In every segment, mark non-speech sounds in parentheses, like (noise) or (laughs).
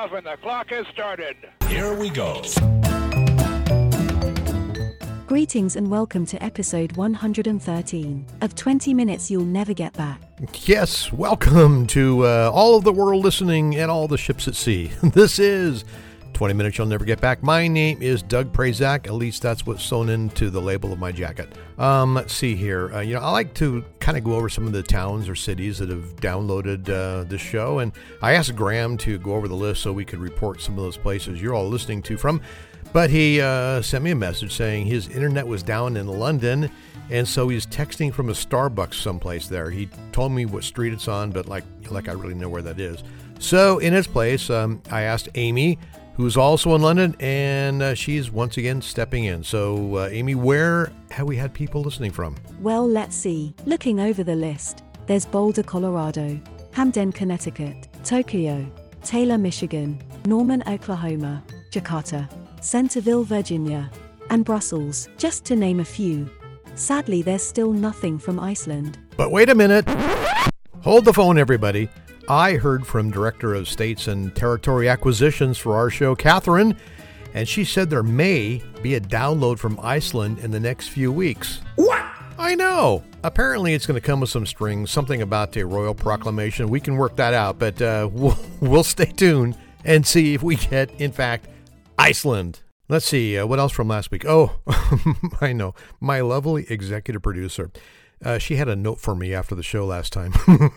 off, and the clock has started. Here we go. Greetings and welcome to episode 113 of 20 Minutes You'll Never Get Back. Yes, welcome to uh, all of the world listening and all the ships at sea. (laughs) This is 20 Minutes You'll Never Get Back. My name is Doug Prazak. At least that's what's sewn into the label of my jacket. Um, let's see here. Uh, you know, I like to kind of go over some of the towns or cities that have downloaded uh, this show. And I asked Graham to go over the list so we could report some of those places you're all listening to from. But he uh, sent me a message saying his internet was down in London, and so he's texting from a Starbucks someplace there. He told me what street it's on, but like like I really know where that is. So in its place, um, I asked Amy, who's also in London, and uh, she's once again stepping in. So uh, Amy, where have we had people listening from? Well, let's see. Looking over the list, there's Boulder, Colorado, Hamden, Connecticut, Tokyo, Taylor, Michigan, Norman, Oklahoma, Jakarta, Centreville, Virginia, and Brussels, just to name a few. Sadly, there's still nothing from Iceland. But wait a minute. Hold the phone, everybody. I heard from Director of States and Territory Acquisitions for our show, Catherine, and she said there may be a download from Iceland in the next few weeks. What? I know. Apparently, it's going to come with some strings, something about a royal proclamation. We can work that out, but uh, (laughs) we'll, we'll stay tuned and see if we get, in fact, Iceland. Let's see, uh, what else from last week? Oh, (laughs) I know. My lovely executive producer. Uh, she had a note for me after the show last time. (laughs)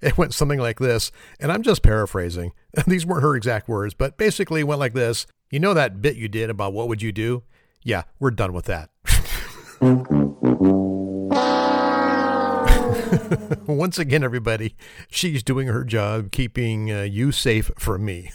it went something like this, and I'm just paraphrasing. (laughs) These weren't her exact words, but basically it went like this. You know that bit you did about what would you do? Yeah, we're done with that. (laughs) Once again, everybody, she's doing her job keeping uh, you safe from me.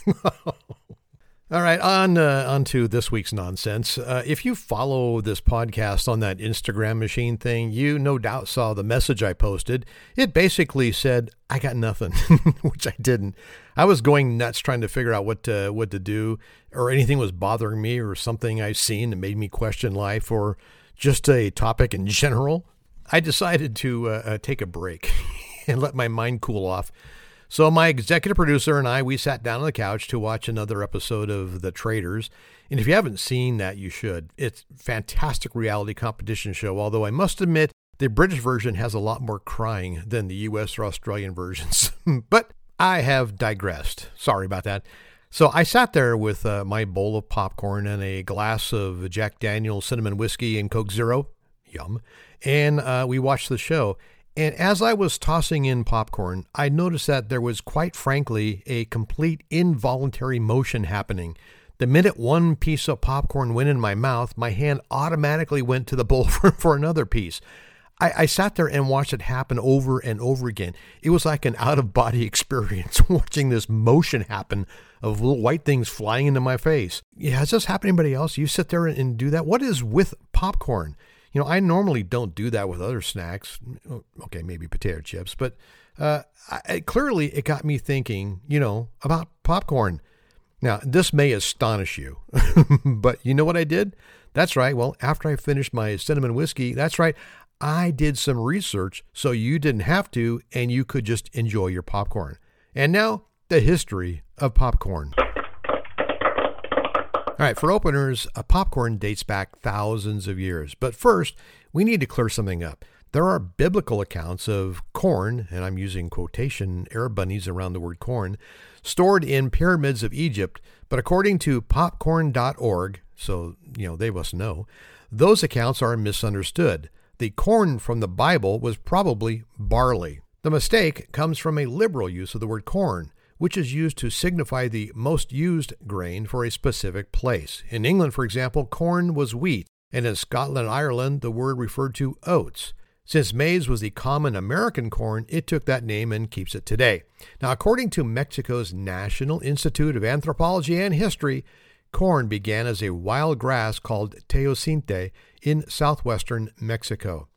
All right, on uh, on to this week's nonsense. Uh, if you follow this podcast on that Instagram machine thing, you no doubt saw the message I posted. It basically said, "I got nothing," (laughs) which I didn't. I was going nuts trying to figure out what to what to do, or anything was bothering me, or something I've seen that made me question life, or just a topic in (laughs) general. I decided to uh, uh take a break (laughs) and let my mind cool off. So my executive producer and I, we sat down on the couch to watch another episode of The Traitors. And if you haven't seen that, you should. It's fantastic reality competition show, although I must admit the British version has a lot more crying than the US or Australian (laughs) versions. but I have digressed. Sorry about that. So I sat there with uh, my bowl of popcorn and a glass of Jack Daniel's cinnamon whiskey and Coke Zero. Yum. And uh, we watched the show. And as I was tossing in popcorn, I noticed that there was quite frankly a complete involuntary motion happening. The minute one piece of popcorn went in my mouth, my hand automatically went to the bowl (laughs) for, for another piece. I, I, sat there and watched it happen over and over again. It was like an out of body (laughs) experience (laughs) watching this motion happen of little white things flying into my face. Yeah, has this happened to anybody else? You sit there and do that? What is with popcorn? You know, I normally don't do that with other snacks. Okay, maybe potato chips, but uh, I, clearly it got me thinking, you know, about popcorn. Now, this may astonish you, (laughs) but you know what I did? That's right. Well, after I finished my cinnamon whiskey, that's right. I did some research so you didn't have to and you could just enjoy your popcorn. And now, the history of popcorn. All right, for openers, a popcorn dates back thousands of years. But first, we need to clear something up. There are biblical accounts of corn, and I'm using quotation air bunnies around the word corn, stored in pyramids of Egypt, but according to popcorn.org, so you know they must know, those accounts are misunderstood. The corn from the Bible was probably barley. The mistake comes from a liberal use of the word corn which is used to signify the most used grain for a specific place. In England, for example, corn was wheat, and in Scotland and Ireland, the word referred to oats. Since maize was the common American corn, it took that name and keeps it today. Now, according to Mexico's National Institute of Anthropology and History, corn began as a wild grass called teosinte in southwestern Mexico.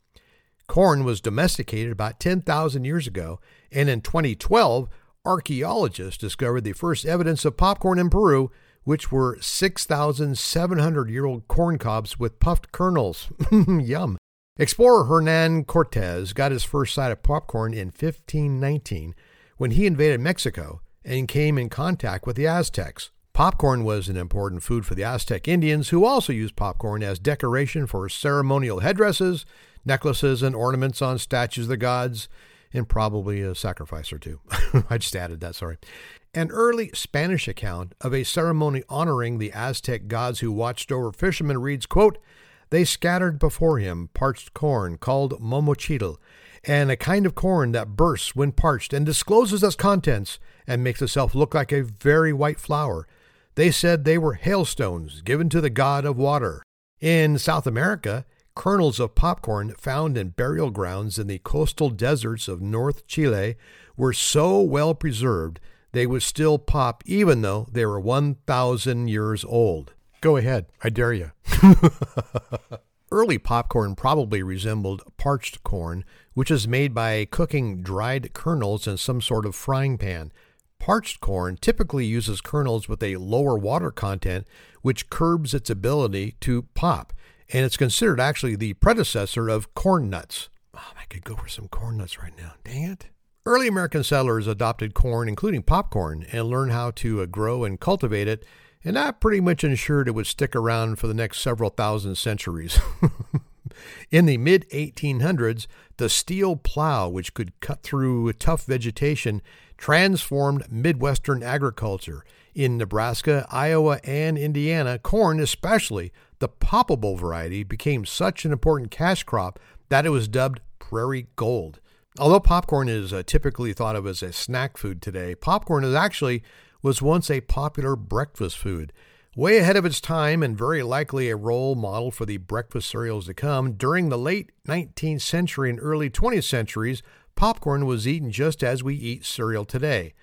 Corn was domesticated about 10,000 years ago, and in 2012 archaeologists discovered the first evidence of popcorn in Peru, which were 6,700 year old corn cobs with puffed kernels. (laughs) Yum. Explorer Hernan Cortez got his first sight of popcorn in 1519 when he invaded Mexico and came in contact with the Aztecs. Popcorn was an important food for the Aztec Indians, who also used popcorn as decoration for ceremonial headdresses, necklaces, and ornaments on statues of the gods, and probably a sacrifice or two. (laughs) I just added that, sorry. An early Spanish account of a ceremony honoring the Aztec gods who watched over fishermen reads, quote, They scattered before him parched corn called momochitl, and a kind of corn that bursts when parched and discloses its contents and makes itself look like a very white flour. They said they were hailstones given to the god of water. In South America, kernels of popcorn found in burial grounds in the coastal deserts of North Chile were so well preserved they would still pop even though they were 1,000 years old. Go ahead, I dare you. (laughs) Early popcorn probably resembled parched corn, which is made by cooking dried kernels in some sort of frying pan. Parched corn typically uses kernels with a lower water content, which curbs its ability to pop, and it's considered actually the predecessor of corn nuts. Oh, I could go for some corn nuts right now. Dang it. Early American settlers adopted corn, including popcorn, and learned how to uh, grow and cultivate it, and that pretty much ensured it would stick around for the next several thousand centuries. (laughs) In the mid 1800s, the steel plow, which could cut through tough vegetation, transformed Midwestern agriculture. In Nebraska, Iowa, and Indiana, corn, especially the poppable variety, became such an important cash crop that it was dubbed prairie gold. Although popcorn is uh, typically thought of as a snack food today, popcorn is actually was once a popular breakfast food. Way ahead of its time and very likely a role model for the breakfast cereals to come, during the late 19th century and early 20th centuries, popcorn was eaten just as we eat cereal today.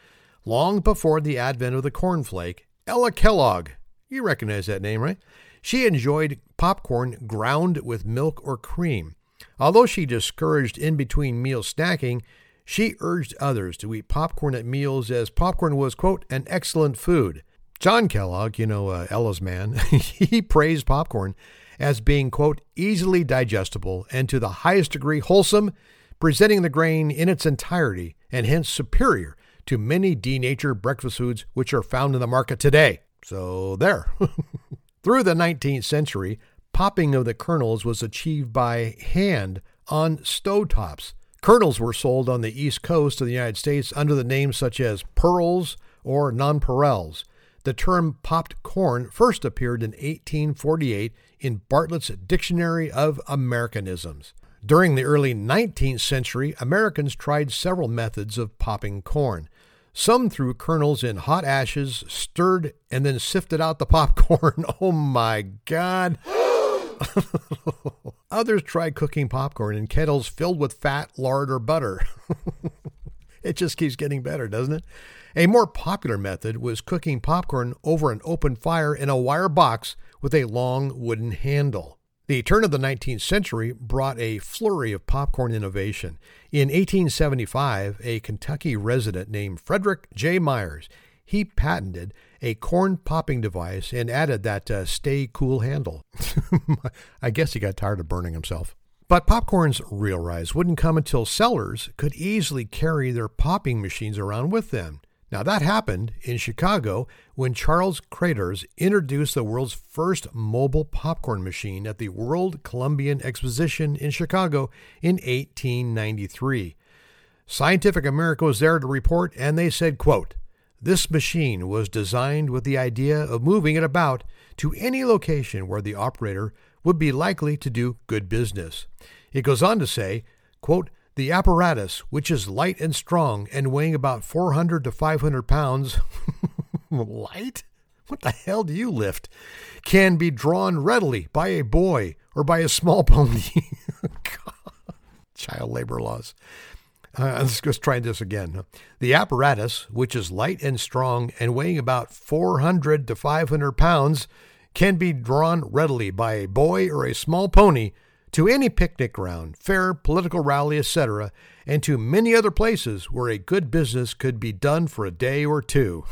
Long before the advent of the cornflake, Ella Kellogg, you recognize that name, right? She enjoyed popcorn ground with milk or cream. Although she discouraged in between meal snacking, she urged others to eat popcorn at meals as popcorn was, quote, an excellent food. John Kellogg, you know, uh, Ella's man, (laughs) he praised popcorn as being, quote, easily digestible and to the highest degree wholesome presenting the grain in its entirety and hence superior to many denatured breakfast foods which are found in the market today. So, there. (laughs) Through the 19th century, popping of the kernels was achieved by hand on stovetops. Kernels were sold on the east coast of the United States under the names such as pearls or nonpareils. The term popped corn first appeared in 1848 in Bartlett's Dictionary of Americanisms. During the early 19th century, Americans tried several methods of popping corn. Some threw kernels in hot ashes, stirred, and then sifted out the popcorn. (laughs) oh my God! (laughs) Others tried cooking popcorn in kettles filled with fat, lard, or butter. (laughs) it just keeps getting better, doesn't it? A more popular method was cooking popcorn over an open fire in a wire box with a long wooden handle. The turn of the 19th century brought a flurry of popcorn innovation. In 1875, a Kentucky resident named Frederick J. Myers, he patented a corn popping device and added that uh, stay cool handle. (laughs) I guess he got tired of burning himself. But popcorn's real rise wouldn't come until sellers could easily carry their popping machines around with them. Now, that happened in Chicago when Charles Cretors introduced the world's first mobile popcorn machine at the World Columbian Exposition in Chicago in 1893. Scientific America was there to report, and they said, quote, This machine was designed with the idea of moving it about to any location where the operator would be likely to do good business. It goes on to say, quote, the apparatus, which is light and strong and weighing about 400 to 500 pounds, (laughs) light? What the hell do you lift? Can be drawn readily by a boy or by a small (laughs) pony. Child labor laws. Uh, (laughs) let's just try this again. The apparatus, which is light and strong and weighing about 400 to 500 pounds, can be drawn readily by a boy or a small pony to any picnic ground, fair, political rally, etc., and to many other places where a good business could be done for a day or two.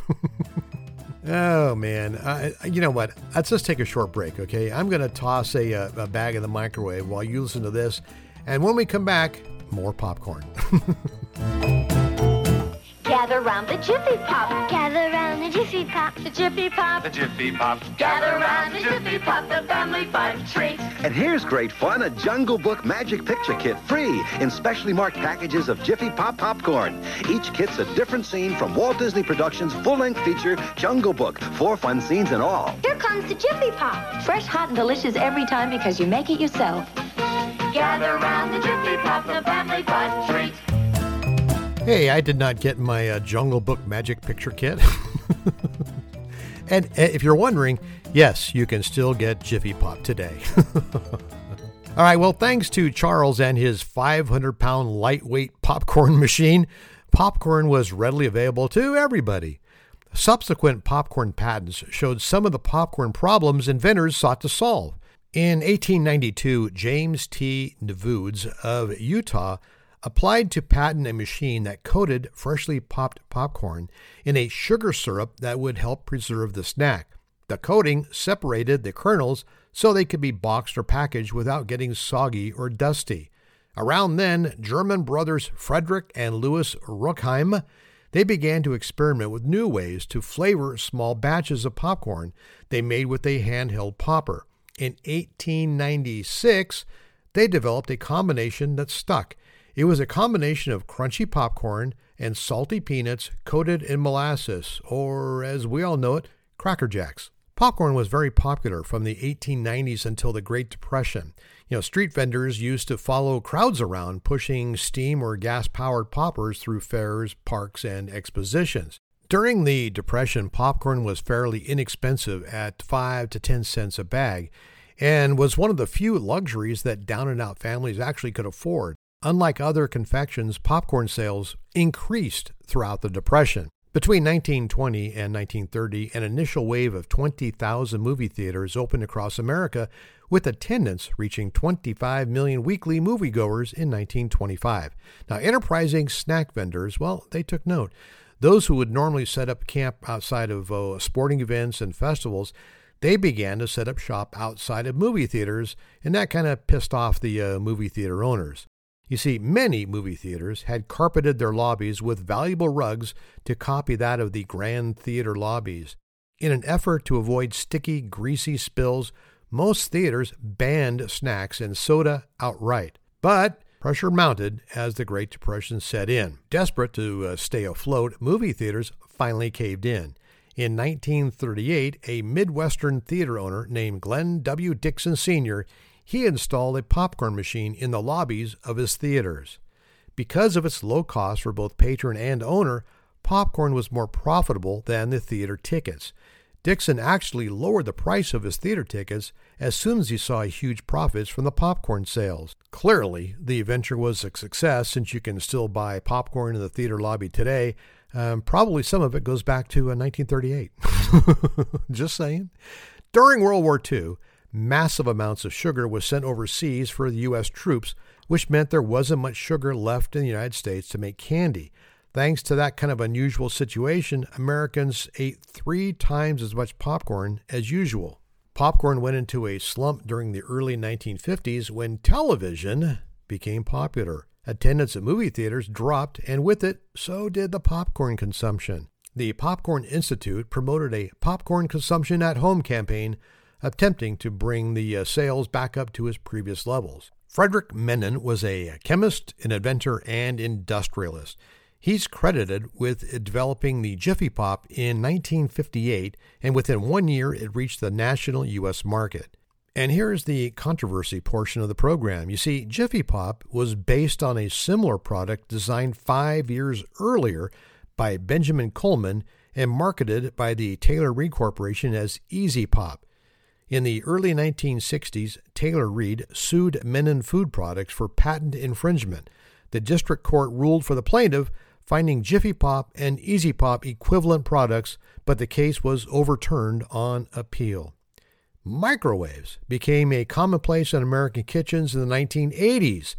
(laughs) oh man, uh, you know what? Let's just take a short break, okay? I'm going to toss a, uh, a bag in the microwave while you listen to this, and when we come back, more popcorn. (laughs) Gather round the Jiffy Pop. Gather round the Jiffy Pop. The Jiffy Pop. The Jiffy Pop. Gather round the Jiffy Pop, the family fun treat. And here's great fun, a Jungle Book Magic Picture Kit, free in specially marked packages of Jiffy Pop popcorn. Each kit's a different scene from Walt Disney Productions' full-length feature, Jungle Book. Four fun scenes in all. Here comes the Jiffy Pop. Fresh, hot, and delicious every time because you make it yourself. Gather round the Jiffy Pop, the family fun treat. Hey, I did not get my uh, Jungle Book Magic Picture Kit. (laughs) and uh, if you're wondering, yes, you can still get Jiffy Pop today. (laughs) All right, well, thanks to Charles and his 500 pound lightweight popcorn (laughs) machine, popcorn was readily available to everybody. Subsequent popcorn patents showed some of the popcorn problems inventors sought to solve. In 1892, James T. Nevoods of Utah applied to patent a machine that coated freshly popped popcorn in a sugar syrup that would help preserve the snack. The coating separated the kernels so they could be boxed or packaged without getting soggy or dusty. Around then, German brothers Frederick and Louis Rueckheim they began to experiment with new ways to flavor small batches of popcorn they made with a handheld popper. In 1896, they developed a combination that stuck. It was a combination of crunchy popcorn and salty peanuts coated in molasses, or as we all know it, Cracker Jacks. Popcorn was very popular from the 1890s until the Great Depression. You know, street vendors used to follow crowds around, pushing steam or gas powered poppers through fairs, parks, and expositions. During the Depression, popcorn was fairly inexpensive at 5 to 10 cents a bag and was one of the few luxuries that down and out families actually could afford. Unlike other confections, popcorn sales increased throughout the Depression. Between 1920 and 1930, an initial wave of 20,000 movie theaters opened across America, with attendance reaching 25 million weekly moviegoers in 1925. Now, enterprising snack vendors, well, they took note. Those who would normally set up camp outside of uh, sporting events and festivals, they began to set up shop outside of movie theaters, and that kind of pissed off the uh, movie theater owners. You see, many movie theaters had carpeted their lobbies with valuable rugs to copy that of the Grand Theater lobbies. In an effort to avoid sticky, greasy spills, most theaters banned snacks and soda outright. But pressure mounted as the Great Depression set in. Desperate to uh, stay afloat, movie theaters finally caved in. In 1938, a Midwestern theater owner named Glenn W. Dickson Sr he installed a popcorn machine in the lobbies of his theaters. Because of its low cost for both patron and owner, popcorn was more profitable than the theater tickets. Dickson actually lowered the price of his theater tickets as soon as he saw huge profits from the popcorn sales. Clearly, the venture was a success since you can still buy popcorn in the theater lobby today. Um, probably some of it goes back to uh, 1938. (laughs) Just saying. During World War II, massive amounts of sugar was sent overseas for the U.S. troops, which meant there wasn't much sugar left in the United States to make candy. Thanks to that kind of unusual situation, Americans ate three times as much popcorn as usual. Popcorn went into a slump during the early 1950s when television became popular. Attendance at movie theaters dropped, and with it, so did the popcorn consumption. The Popcorn Institute promoted a popcorn consumption at home campaign attempting to bring the uh, sales back up to his previous levels. Frederick Mennen was a chemist, an inventor, and industrialist. He's credited with developing the Jiffy Pop in 1958, and within one year it reached the national U.S. market. And here's the controversy portion of the program. You see, Jiffy Pop was based on a similar product designed five years earlier by Benjamin Coleman and marketed by the Taylor Reed Corporation as Easy Pop. In the early 1960s, Taylor Reed sued Mennen Food Products for patent infringement. The district court ruled for the plaintiff, finding Jiffy Pop and Easy Pop equivalent products, but the case was overturned on appeal. Microwaves became a commonplace in American kitchens in the 1980s,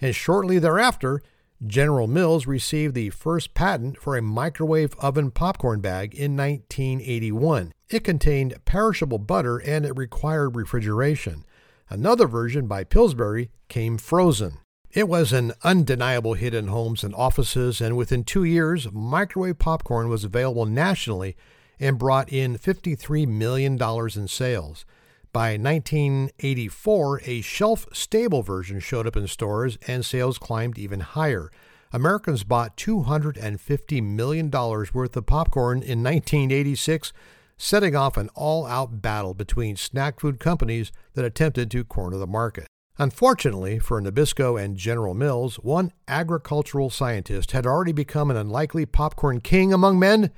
and shortly thereafter, General Mills received the first patent for a microwave oven popcorn bag in 1981. It contained perishable butter and it required refrigeration. Another version by Pillsbury came frozen. It was an undeniable hit in homes and offices, and within two years, microwave popcorn was available nationally and brought in $53 million in sales. By 1984, a shelf stable version showed up in stores and sales climbed even higher. Americans bought $250 million worth of popcorn in 1986, setting off an all out battle between snack food companies that attempted to corner the market. Unfortunately for Nabisco and General Mills, one agricultural scientist had already become an unlikely popcorn king among men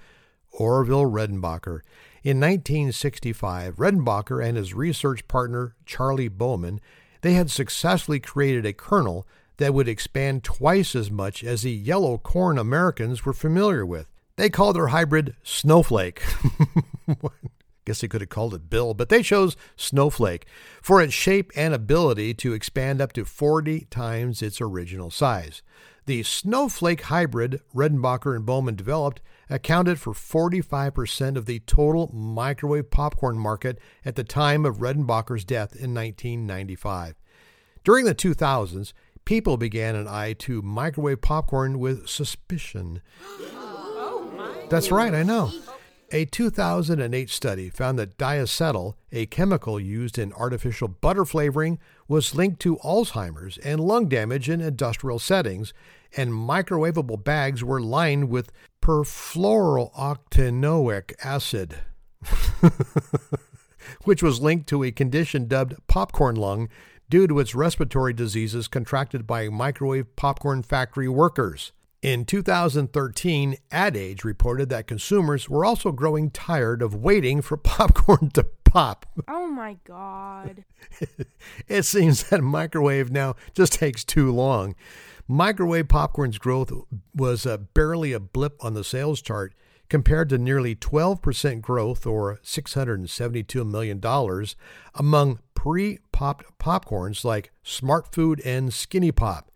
Orville Redenbacher. In 1965, Redenbacher and his research partner Charlie Bowman, they had successfully created a kernel that would expand twice as much as the yellow corn Americans were familiar with. They called their hybrid Snowflake. (laughs) I guess they could have called it Bill, but they chose Snowflake for its shape and ability to expand up to 40 times its original size. The Snowflake hybrid Redenbacher and Bowman developed accounted for 45% of the total microwave popcorn market at the time of Redenbacher's death in 1995. During the 2000s, people began an eye to microwave popcorn with suspicion. That's right, I know. A 2008 study found that diacetyl, a chemical used in artificial butter flavoring, was linked to Alzheimer's and lung damage in industrial settings, and microwavable bags were lined with perfluorooctanoic acid, (laughs) which was linked to a condition dubbed popcorn lung due to its respiratory diseases contracted by microwave popcorn factory workers. In 2013, Ad Age reported that consumers were also growing tired of waiting for (laughs) popcorn to pop. Oh my god. (laughs) it seems that microwave now just takes too long. Microwave popcorn's growth was uh, barely a blip on the sales chart compared to nearly 12% growth or $672 million among pre popped popcorns like Smart Food and Skinny Pop.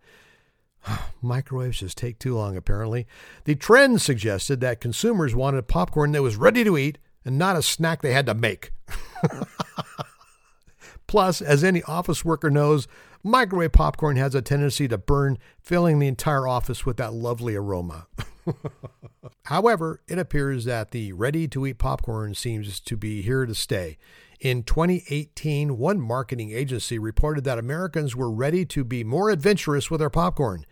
(sighs) Microwaves just take too long, apparently. The trend suggested that consumers wanted popcorn that was ready to eat and not a snack they had to make. (laughs) Plus, as any office worker knows, microwave popcorn has a tendency to burn, filling the entire office with that lovely aroma. (laughs) However, it appears that the ready to eat popcorn seems to be here to stay. In 2018, one marketing agency reported that Americans were ready to be more adventurous with their popcorn.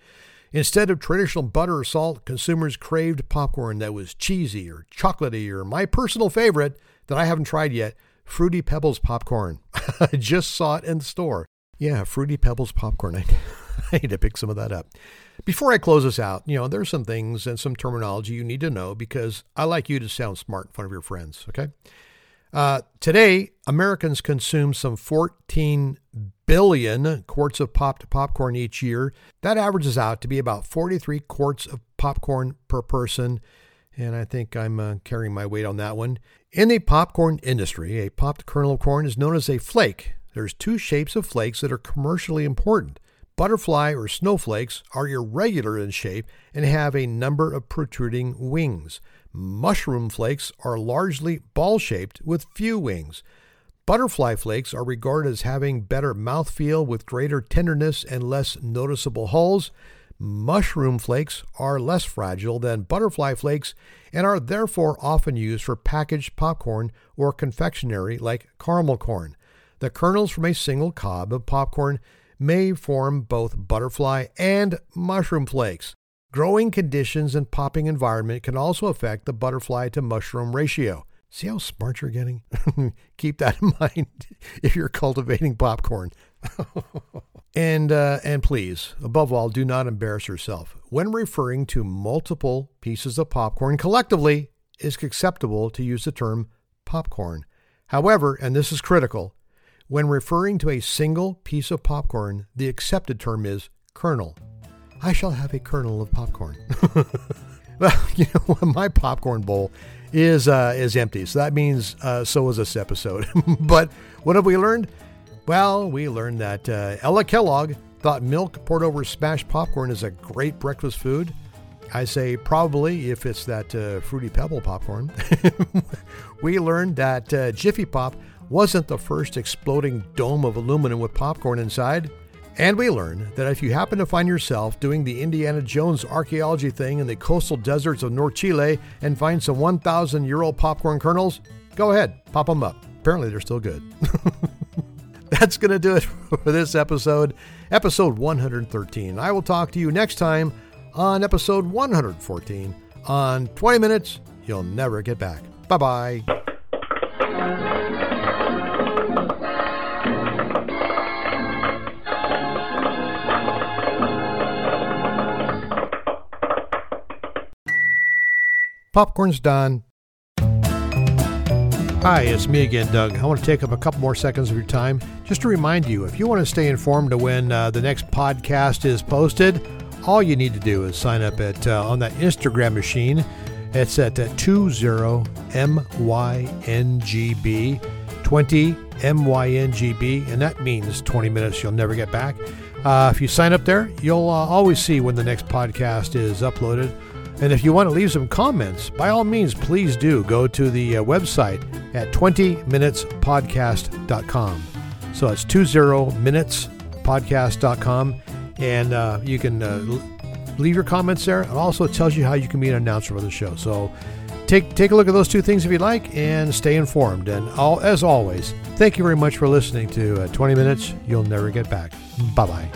Instead of traditional butter or salt, consumers craved popcorn that was cheesy or chocolatey or my personal favorite that I haven't tried yet, Fruity Pebbles popcorn. (laughs) I just saw it in the store. Yeah, Fruity Pebbles popcorn. I, (laughs) I need to pick some of that up. Before I close this out, you know, there's some things and some terminology you need to know because I like you to sound smart in front of your friends, okay? Uh, today, Americans consume some 14 billion quarts of popped popcorn each year. That averages out to be about 43 quarts of popcorn per person. And I think I'm uh, carrying my weight on that one. In the popcorn industry, a popped kernel of corn is known as a flake. There's two shapes of flakes that are commercially important. Butterfly or snowflakes are irregular in shape and have a number of protruding wings. Mushroom flakes are largely ball shaped with few wings. Butterfly flakes are regarded as having better mouthfeel with greater tenderness and less noticeable hulls. Mushroom flakes are less fragile than butterfly flakes and are therefore often used for packaged popcorn or confectionery like caramel corn. The kernels from a single cob of popcorn may form both butterfly and mushroom flakes. Growing conditions and popping environment can also affect the butterfly to mushroom ratio. See how smart you're getting? (laughs) Keep that in (laughs) mind if you're cultivating popcorn. (laughs) and uh, and please, above all, do not embarrass yourself. When referring to multiple pieces of popcorn collectively, it's acceptable to use the term popcorn. However, and this is critical, when referring to a single piece of popcorn, the accepted term is kernel. I shall have a kernel of popcorn. (laughs) well, (laughs) you know, my popcorn bowl is uh, is empty, so that means uh, so is this episode. (laughs) but what have we learned? Well, we learned that uh, Ella Kellogg thought milk poured over smashed popcorn is a great breakfast food. I say probably if it's that uh, fruity pebble popcorn. we learned that uh, Jiffy Pop wasn't the first exploding dome of aluminum with popcorn inside. And we learn that if you happen to find yourself doing the Indiana Jones archaeology thing in the coastal deserts of North Chile and find some 1,000 year old popcorn kernels, go ahead, pop them up. Apparently, they're still good. (laughs) That's going to do it (laughs) for this episode, episode 113. I will talk to you next time on episode 114 on 20 Minutes You'll Never Get Back. Bye bye. Popcorn's done. Hi, it's me again, Doug. I want to take up a couple more seconds of your time just to remind you if you want to stay informed of when uh, the next podcast is posted, all you need to do is sign up at uh, on that Instagram machine. It's at uh, 20MYNGB, 20 MYNGB, and that means 20 minutes you'll never get back. Uh, if you sign up there, you'll uh, always see when the next podcast is uploaded. And if you want to leave some comments, by all means, please do go to the uh, website at 20minutespodcast.com. So it's 20minutespodcast.com. And uh, you can uh, leave your comments there. It also tells you how you can be an announcer for the show. So take, take a look at those two things if you'd like and stay informed. And all, as always, thank you very much for listening to uh, 20 Minutes You'll Never Get Back. Bye bye.